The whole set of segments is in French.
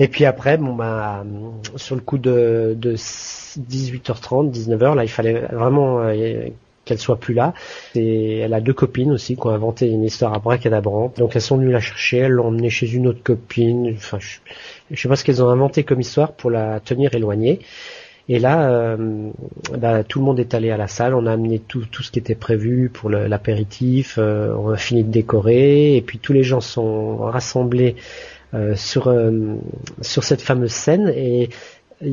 Et puis après, bon bah, sur le coup de, de 18h30, 19h, là, il fallait vraiment euh, qu'elle soit plus là. Et elle a deux copines aussi qui ont inventé une histoire à bracadabrante. Donc elles sont venues la chercher, elles l'ont emmenée chez une autre copine. Enfin, je, je sais pas ce qu'elles ont inventé comme histoire pour la tenir éloignée. Et là, euh, bah, tout le monde est allé à la salle. On a amené tout, ce qui était prévu pour l'apéritif. Euh, on a fini de décorer. Et puis tous les gens sont rassemblés sur sur cette fameuse scène. Et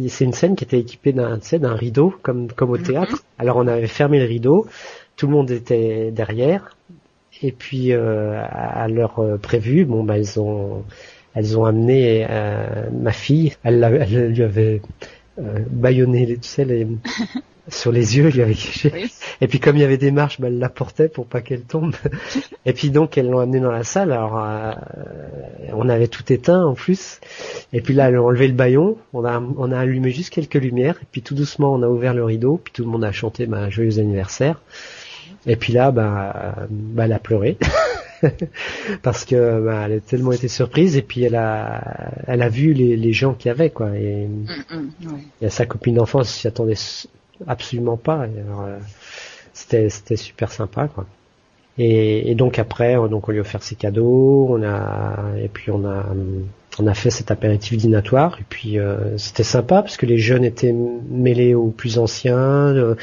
c'est une scène qui était équipée d'un d'un rideau comme comme au mhm. théâtre. Alors on avait fermé le rideau. Tout le monde était derrière. Et puis à l'heure prévue, bon bah ont elles ont amené ma fille. Elle, elle lui avait euh, baïonner tu sais, les, sur les yeux, lui avait Et puis comme il y avait des marches, bah, elle la portait pour pas qu'elle tombe. et puis donc elles l'ont amenée dans la salle. Alors euh, on avait tout éteint en plus. Et puis là, elle a enlevé le baillon. On a on a allumé juste quelques lumières. Et puis tout doucement, on a ouvert le rideau. Puis tout le monde a chanté bah, joyeux anniversaire. Et puis là, bah, bah elle a pleuré. parce que bah, elle a tellement été surprise et puis elle a elle a vu les, les gens qu'il y avait quoi. Et mm, mm, a sa copine d'enfance s'y attendait absolument pas. Euh, c'était c'était super sympa quoi. Et, et, donc après donc on lui a offert ses cadeaux on a et puis on a on a fait cet apéritif dînatoire. Et puis euh, c'était sympa parce que les jeunes étaient mêlés aux plus anciens euh,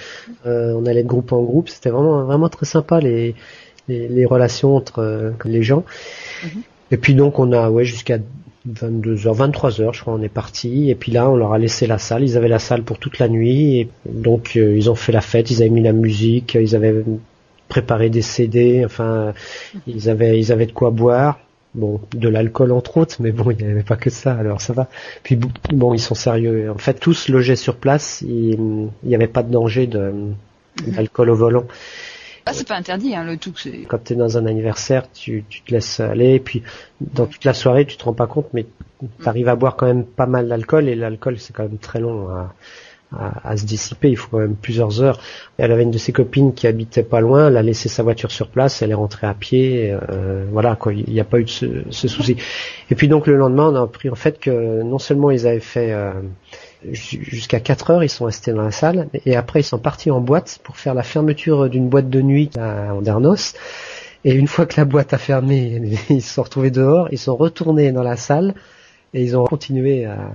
on allait de groupe en groupe. C'était vraiment vraiment très sympa les les, relations entre euh, les gens. Mhm. Et puis donc on a ouais jusqu'à 22h, 23h je crois on est parti et puis là on leur a laissé la salle, ils avaient la salle pour toute la nuit et donc euh, ils ont fait la fête, ils avaient mis la musique, ils avaient préparé des CD, enfin mhm. ils avaient ils avaient de quoi boire. Bon, de l'alcool entre autres, mais bon, il n'y avait pas que ça, alors ça va. Puis bon, ils sont sérieux. En fait, tous logeaient sur place, il n'y avait pas de danger de mhm. d'alcool au volant. Ah, c'est pas interdit, hein, le tout. Quand tu es dans un anniversaire, tu, tu te laisses aller, et puis dans toute la soirée, tu te rends pas compte, mais tu arrives à boire quand même pas mal d'alcool, et l'alcool, c'est quand même très long à, à, à, se dissiper, il faut quand même plusieurs heures. Elle avait une de ses copines qui habitait pas loin, elle a laissé sa voiture sur place, elle est rentrée à pied, euh, voilà, quoi, il n'y a pas eu de ce, ce, souci. Et puis donc le lendemain, on a appris en fait que non seulement ils avaient fait... Euh, jusqu'à 4 heures, ils sont restés dans la salle et après ils sont partis en boîte pour faire la fermeture d'une boîte de nuit à Andernos. Et une fois que la boîte a fermé, ils se sont retrouvés dehors, ils sont retournés dans la salle et ils ont continué à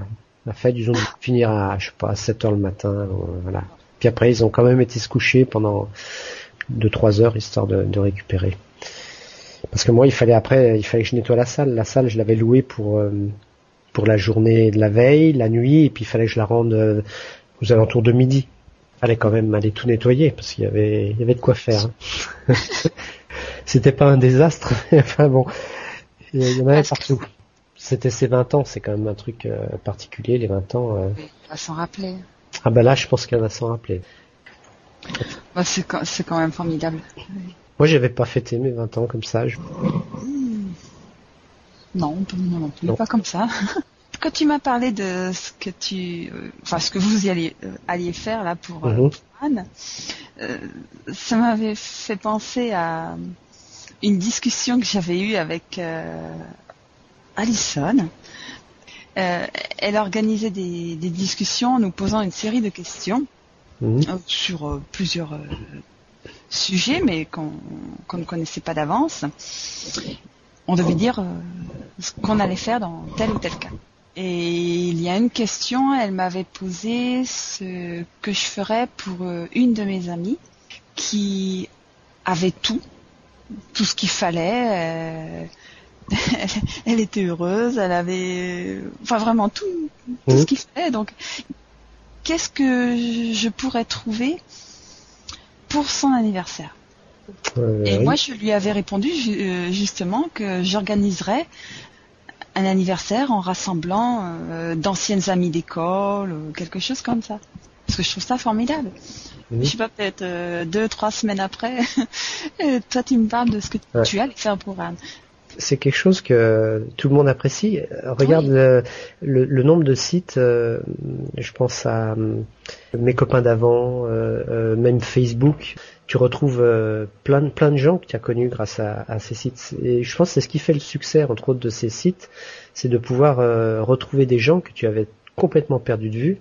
la fête du jour de finir à je sais pas 7 heures le matin, voilà. Puis après ils ont quand même été se coucher pendant 2-3 heures histoire de, de récupérer. Parce que moi il fallait après il fallait que je nettoie la salle. La salle je l'avais louée pour euh, pour la journée de la veille, la nuit, et puis il fallait que je la rende euh, aux alentours de midi. Il fallait quand même aller tout nettoyer parce qu'il y avait, il y avait de quoi faire. Hein. C'était pas un désastre, enfin bon, il y en avait partout. C'était ses 20 ans, c'est quand même un truc euh, particulier, les 20 ans. Euh... va s'en rappeler. Ah ben là, je pense qu'elle va s'en rappeler. Bah, c'est quand, quand même formidable. Moi, j'avais pas fêté mes 20 ans comme ça. Je... Non, non, non, non, pas comme ça. Quand tu m'as parlé de ce que tu, euh, enfin ce que vous y alliez, euh, alliez faire là pour, euh, mhm. Anne, ça m'avait fait penser à une discussion que j'avais eue avec Alison. elle organisait des, des, discussions en nous posant une série de questions mhm. sur plusieurs sujets, mais qu'on ne connaissait pas d'avance on devait dire euh, ce qu'on allait faire dans tel ou tel cas. Et il y a une question, elle m'avait posé ce que je ferais pour euh, une de mes amies qui avait tout, tout ce qu'il fallait. Euh, elle était heureuse, elle avait, enfin vraiment tout, tout ce qu'il fallait. Donc, qu'est-ce que je pourrais trouver pour son anniversaire? Et moi, je lui avais répondu euh, justement que j'organiserais un anniversaire en rassemblant euh, d'anciennes amies d'école, ou quelque chose comme ça. Parce que je trouve ça formidable. Je sais pas, peut-être euh, deux, trois semaines après, toi tu me parles de ce que tu allais faire pour Anne. C'est quelque chose que tout le monde apprécie. Regarde le, nombre de sites, euh, je pense à euh, mes copains d'avant, euh, même Facebook. Tu retrouves plein, plein de gens que tu as connus grâce à, ces sites. Et je pense que c'est ce qui fait le succès, entre autres, de ces sites, c'est de pouvoir retrouver des gens que tu avais complètement perdu de vue.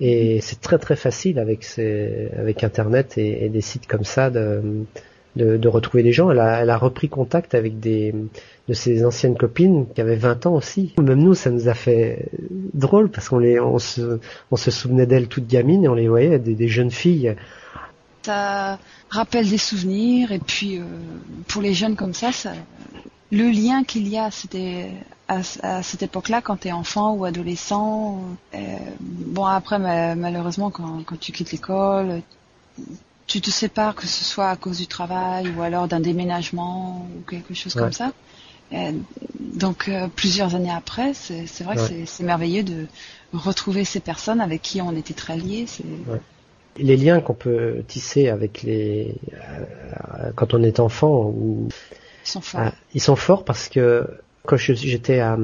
Et c'est très très facile avec ces, avec Internet et, et des sites comme ça de, de, retrouver des gens. Elle a, elle a repris contact avec des de ses anciennes copines qui avaient 20 ans aussi. Même nous, ça nous a fait drôle parce qu'on les, on se, on se souvenait d'elles toutes gamines et on les voyait des, des jeunes filles. Ça rappelle des souvenirs et puis euh, pour les jeunes comme ça, ça le lien qu'il y a, c'était à, à, cette époque-là, quand tu es enfant ou adolescent. Euh, bon, après, malheureusement, quand, quand tu quittes l'école, tu te sépares, que ce soit à cause du travail ou alors d'un déménagement ou quelque chose comme ça. donc euh, plusieurs années après, c'est vrai que c'est merveilleux de retrouver ces personnes avec qui on était très liés. Les liens qu'on peut tisser avec les euh, quand on est enfant, ils sont forts. ils sont forts parce que quand j'étais à,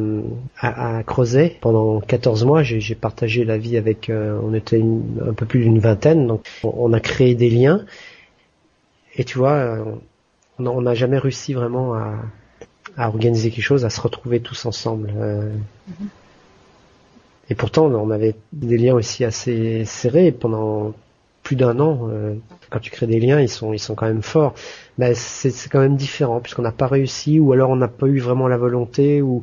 à, Creuset pendant 14 mois, j'ai partagé la vie avec, euh, on était un peu plus d'une vingtaine, donc on, a créé des liens. Et tu vois, euh, on n'a jamais réussi vraiment à, à, organiser quelque chose, à se retrouver tous ensemble. Euh. Mm-hmm. Et pourtant, on avait des liens aussi assez serrés pendant plus d'un an. quand tu crées des liens, ils sont, ils sont quand même forts ben c'est quand même différent puisqu'on n'a pas réussi ou alors on n'a pas eu vraiment la volonté ou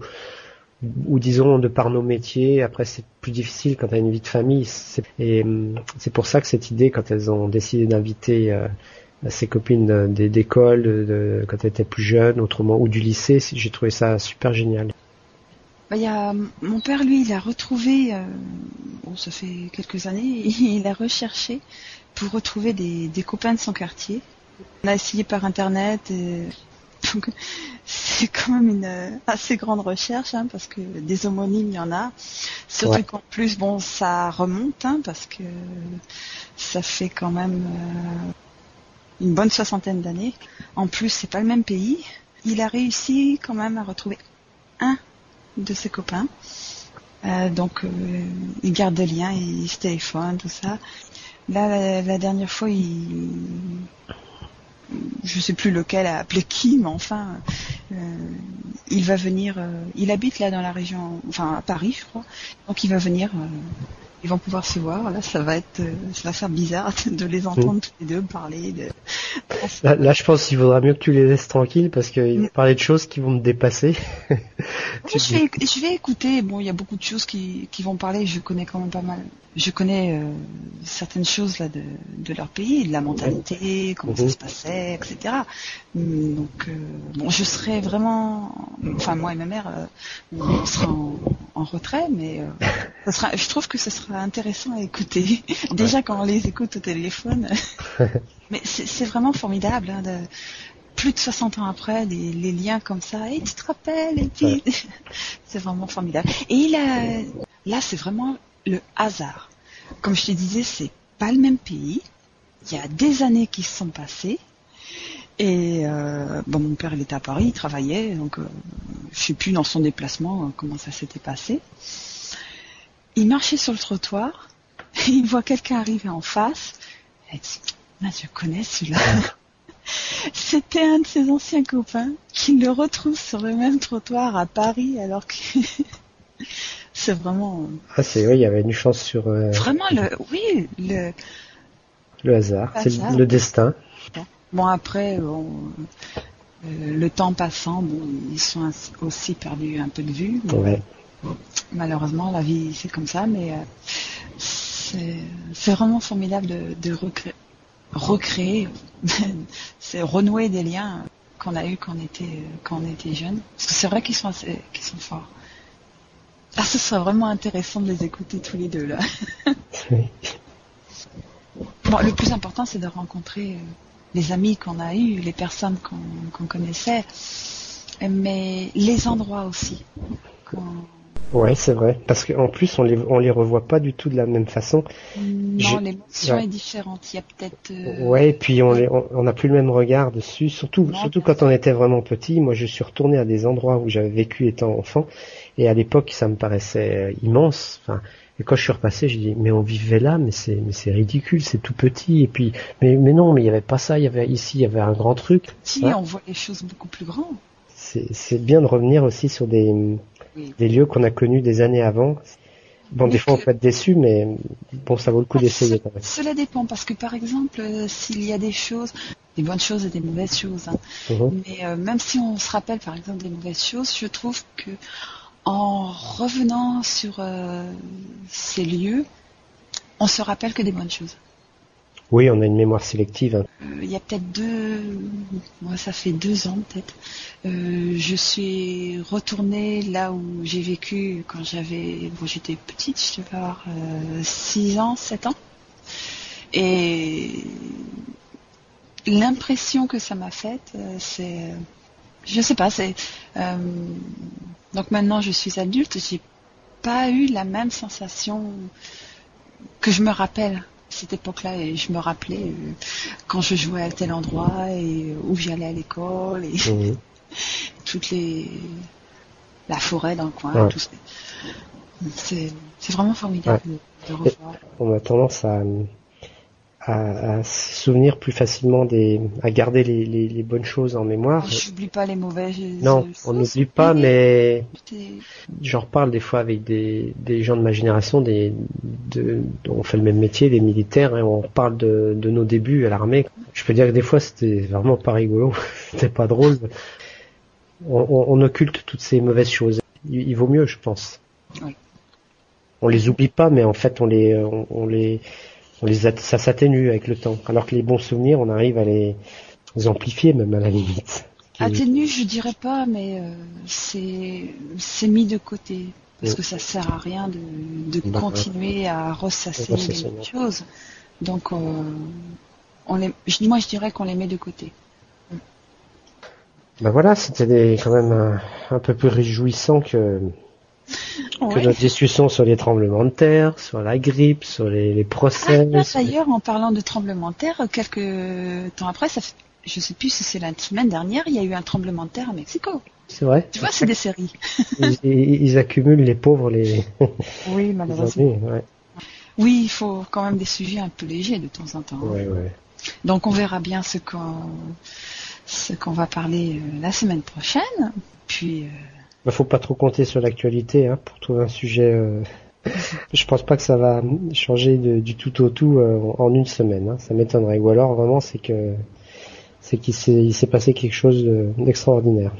disons de par nos métiers. Après c'est plus difficile quand tu as une vie de famille. Et hum, c'est pour ça que cette idée quand elles ont décidé d'inviter euh, ses copines d'école quand elles étaient plus jeunes autrement ou du lycée, j'ai trouvé ça super génial. Bah, y a, mon père, lui, il a retrouvé, euh, bon, ça fait quelques années, il a recherché pour retrouver des, des copains de son quartier on a essayé par internet et donc c'est quand même une assez grande recherche hein, parce que des homonymes il y en a. Surtout qu'en plus bon ça remonte hein, parce que ça fait quand même euh, une bonne soixantaine d'années. En plus c'est pas le même pays. Il a réussi quand même à retrouver un de ses copains. Euh, donc euh, il garde des liens, il se téléphone, tout ça. Là la dernière fois il je sais plus lequel a appelé qui, mais enfin, euh, il va venir. Il habite là dans la région, enfin à Paris, je crois. Donc il va venir ils vont pouvoir se voir. Là, ça va être, euh, ça va faire bizarre de les mm. entendre tous les deux parler. De... Là, je pense qu'il vaudra mieux que tu les laisses tranquilles parce qu'ils vont mm. parler de choses qui vont te dépasser. je, vais, je vais écouter. Bon, il y a beaucoup de choses qui, qui vont parler. Je connais quand même pas mal. Je connais euh, certaines choses là de, de leur pays, de la mentalité, comment ça mm-hmm. se passait, etc. Mm, donc, euh, bon, je serais vraiment, enfin moi et ma mère, on sera en, en retrait, mais ça sera, je trouve que ce sera intéressant à écouter. Déjà quand on les écoute au téléphone. Mais c'est vraiment formidable. Hein, de, plus de 60 ans après, les, liens comme ça. Et tu te rappelles et puis c'est vraiment formidable. Et il a, là, c'est vraiment le hasard. Comme je te disais, c'est pas le même pays. Il y a des années qui se sont passées. Et euh, bon, mon père, il était à Paris, il travaillait, donc euh, je sais plus dans son déplacement euh, comment ça s'était passé il marchait sur le trottoir, et il voit quelqu'un arriver en face, il dit, je connais celui-là. C'était un de ses anciens copains qui le retrouve sur le même trottoir à Paris alors que c'est vraiment. Ah c'est oui, il y avait une chance sur. Euh, vraiment le, oui le. Le hasard, c'est le destin. Bon après, euh, le temps passant, bon, ils sont aussi perdus un peu de vue. Ouais malheureusement, la vie, c'est comme ça, mais euh, c'est vraiment formidable de, recréer, recréer c'est renouer des liens qu'on a eu quand on était quand on était jeune. Parce que c'est vrai qu'ils sont assez, sont forts. Ah, ce serait vraiment intéressant de les écouter tous les deux là. bon, le plus important, c'est de rencontrer euh, les amis qu'on a eus, les personnes qu'on connaissait, mais les endroits aussi. Ouais, c'est vrai. Parce qu'en plus, on les, on les revoit pas du tout de la même façon. Non, l'émotion est différente. Il y a peut-être. Euh, ouais, et puis on n'a on, plus le même regard dessus. Surtout, surtout quand on était vraiment petit. Moi, je suis retourné à des endroits où j'avais vécu étant enfant, et à l'époque, ça me paraissait euh, immense. Enfin, et quand je suis repassé, j'ai dit mais on vivait là, mais c'est mais c'est ridicule, c'est tout petit. Et puis mais mais non, mais il y avait pas ça. Il y avait ici, il y avait un grand truc. Si, on voit les choses beaucoup plus grandes. C'est c'est bien de revenir aussi sur des des lieux qu'on a connus des années avant. Bon, des fois on peut être déçu, mais bon, ça vaut le coup d'essayer. Cela dépend, parce que par exemple, euh, s'il y a des choses, des bonnes choses et des mauvaises choses, hein, mhm. mais euh, même si on se rappelle par exemple des mauvaises choses, je trouve que en revenant sur euh, ces lieux, on se rappelle que des bonnes choses. Oui, on a une mémoire sélective. Euh, il y a peut-être deux, moi ça fait deux ans peut-être. Euh, je suis retournée là où j'ai vécu quand j'avais, bon j'étais petite, je devais avoir euh, 6 ans, 7 ans. Et l'impression que ça m'a faite, euh, c'est, je sais pas, c'est, donc maintenant je suis adulte, j'ai pas eu la même sensation que je me rappelle cette époque-là et je me rappelais euh, quand je jouais à tel endroit et où j'allais à l'école et mhm. toutes les la forêt dans le coin tout c'est c'est vraiment formidable de, revoir. on a tendance à à, se souvenir plus facilement des, à garder les, les, les bonnes choses en mémoire. Je n'oublie pas les mauvaises. Non, on n'oublie pas, mais j'en reparle des fois avec des, des gens de ma génération, des, de, on fait le même métier, des militaires, et on parle de, de nos débuts à l'armée. Je peux dire que des fois c'était vraiment pas rigolo, c'était pas drôle. On, on, occulte toutes ces mauvaises choses. Il, vaut mieux, je pense. Oui. On les oublie pas, mais en fait on les, on les on les ça s'atténue avec le temps. Alors que les bons souvenirs, on arrive à les, amplifier même à la limite. Atténue, je dirais pas, mais euh, c'est c'est mis de côté parce que ça sert à rien de, de continuer à ressasser les choses. Donc euh, on les, moi je dirais qu'on les met de côté. Ben voilà, c'était quand même un, un, peu plus réjouissant que que notre discussion sur les tremblements de terre, sur la grippe, sur les, les procès. Ah, D'ailleurs, en parlant de tremblements de terre, quelques temps après, ça fait, je sais plus si c'est la semaine dernière, il y a eu un tremblement de terre à Mexico. C'est vrai. Tu vois, c'est des séries. ils, accumulent les pauvres, les. Oui, malheureusement. Oui, il faut quand même des sujets un peu légers de temps en temps. Donc on verra bien ce qu'on ce qu'on va parler euh, la semaine prochaine. Puis. Euh, bah, faut pas trop compter sur l'actualité hein, pour trouver un sujet. Euh... je pense pas que ça va changer du tout au tout euh, en une semaine. Hein. Ça m'étonnerait. Ou alors vraiment c'est que c'est qu'il s'est passé quelque chose d'extraordinaire.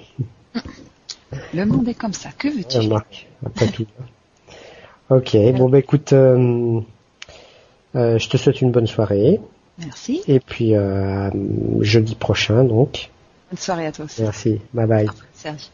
Le monde est comme ça. Que veux-tu Marc, après tout. Ok. Bon bah écoute, euh, euh, je te souhaite une bonne soirée. Merci. Et puis jeudi prochain donc. Bonne soirée à toi aussi. Merci. Bye bye. Serge.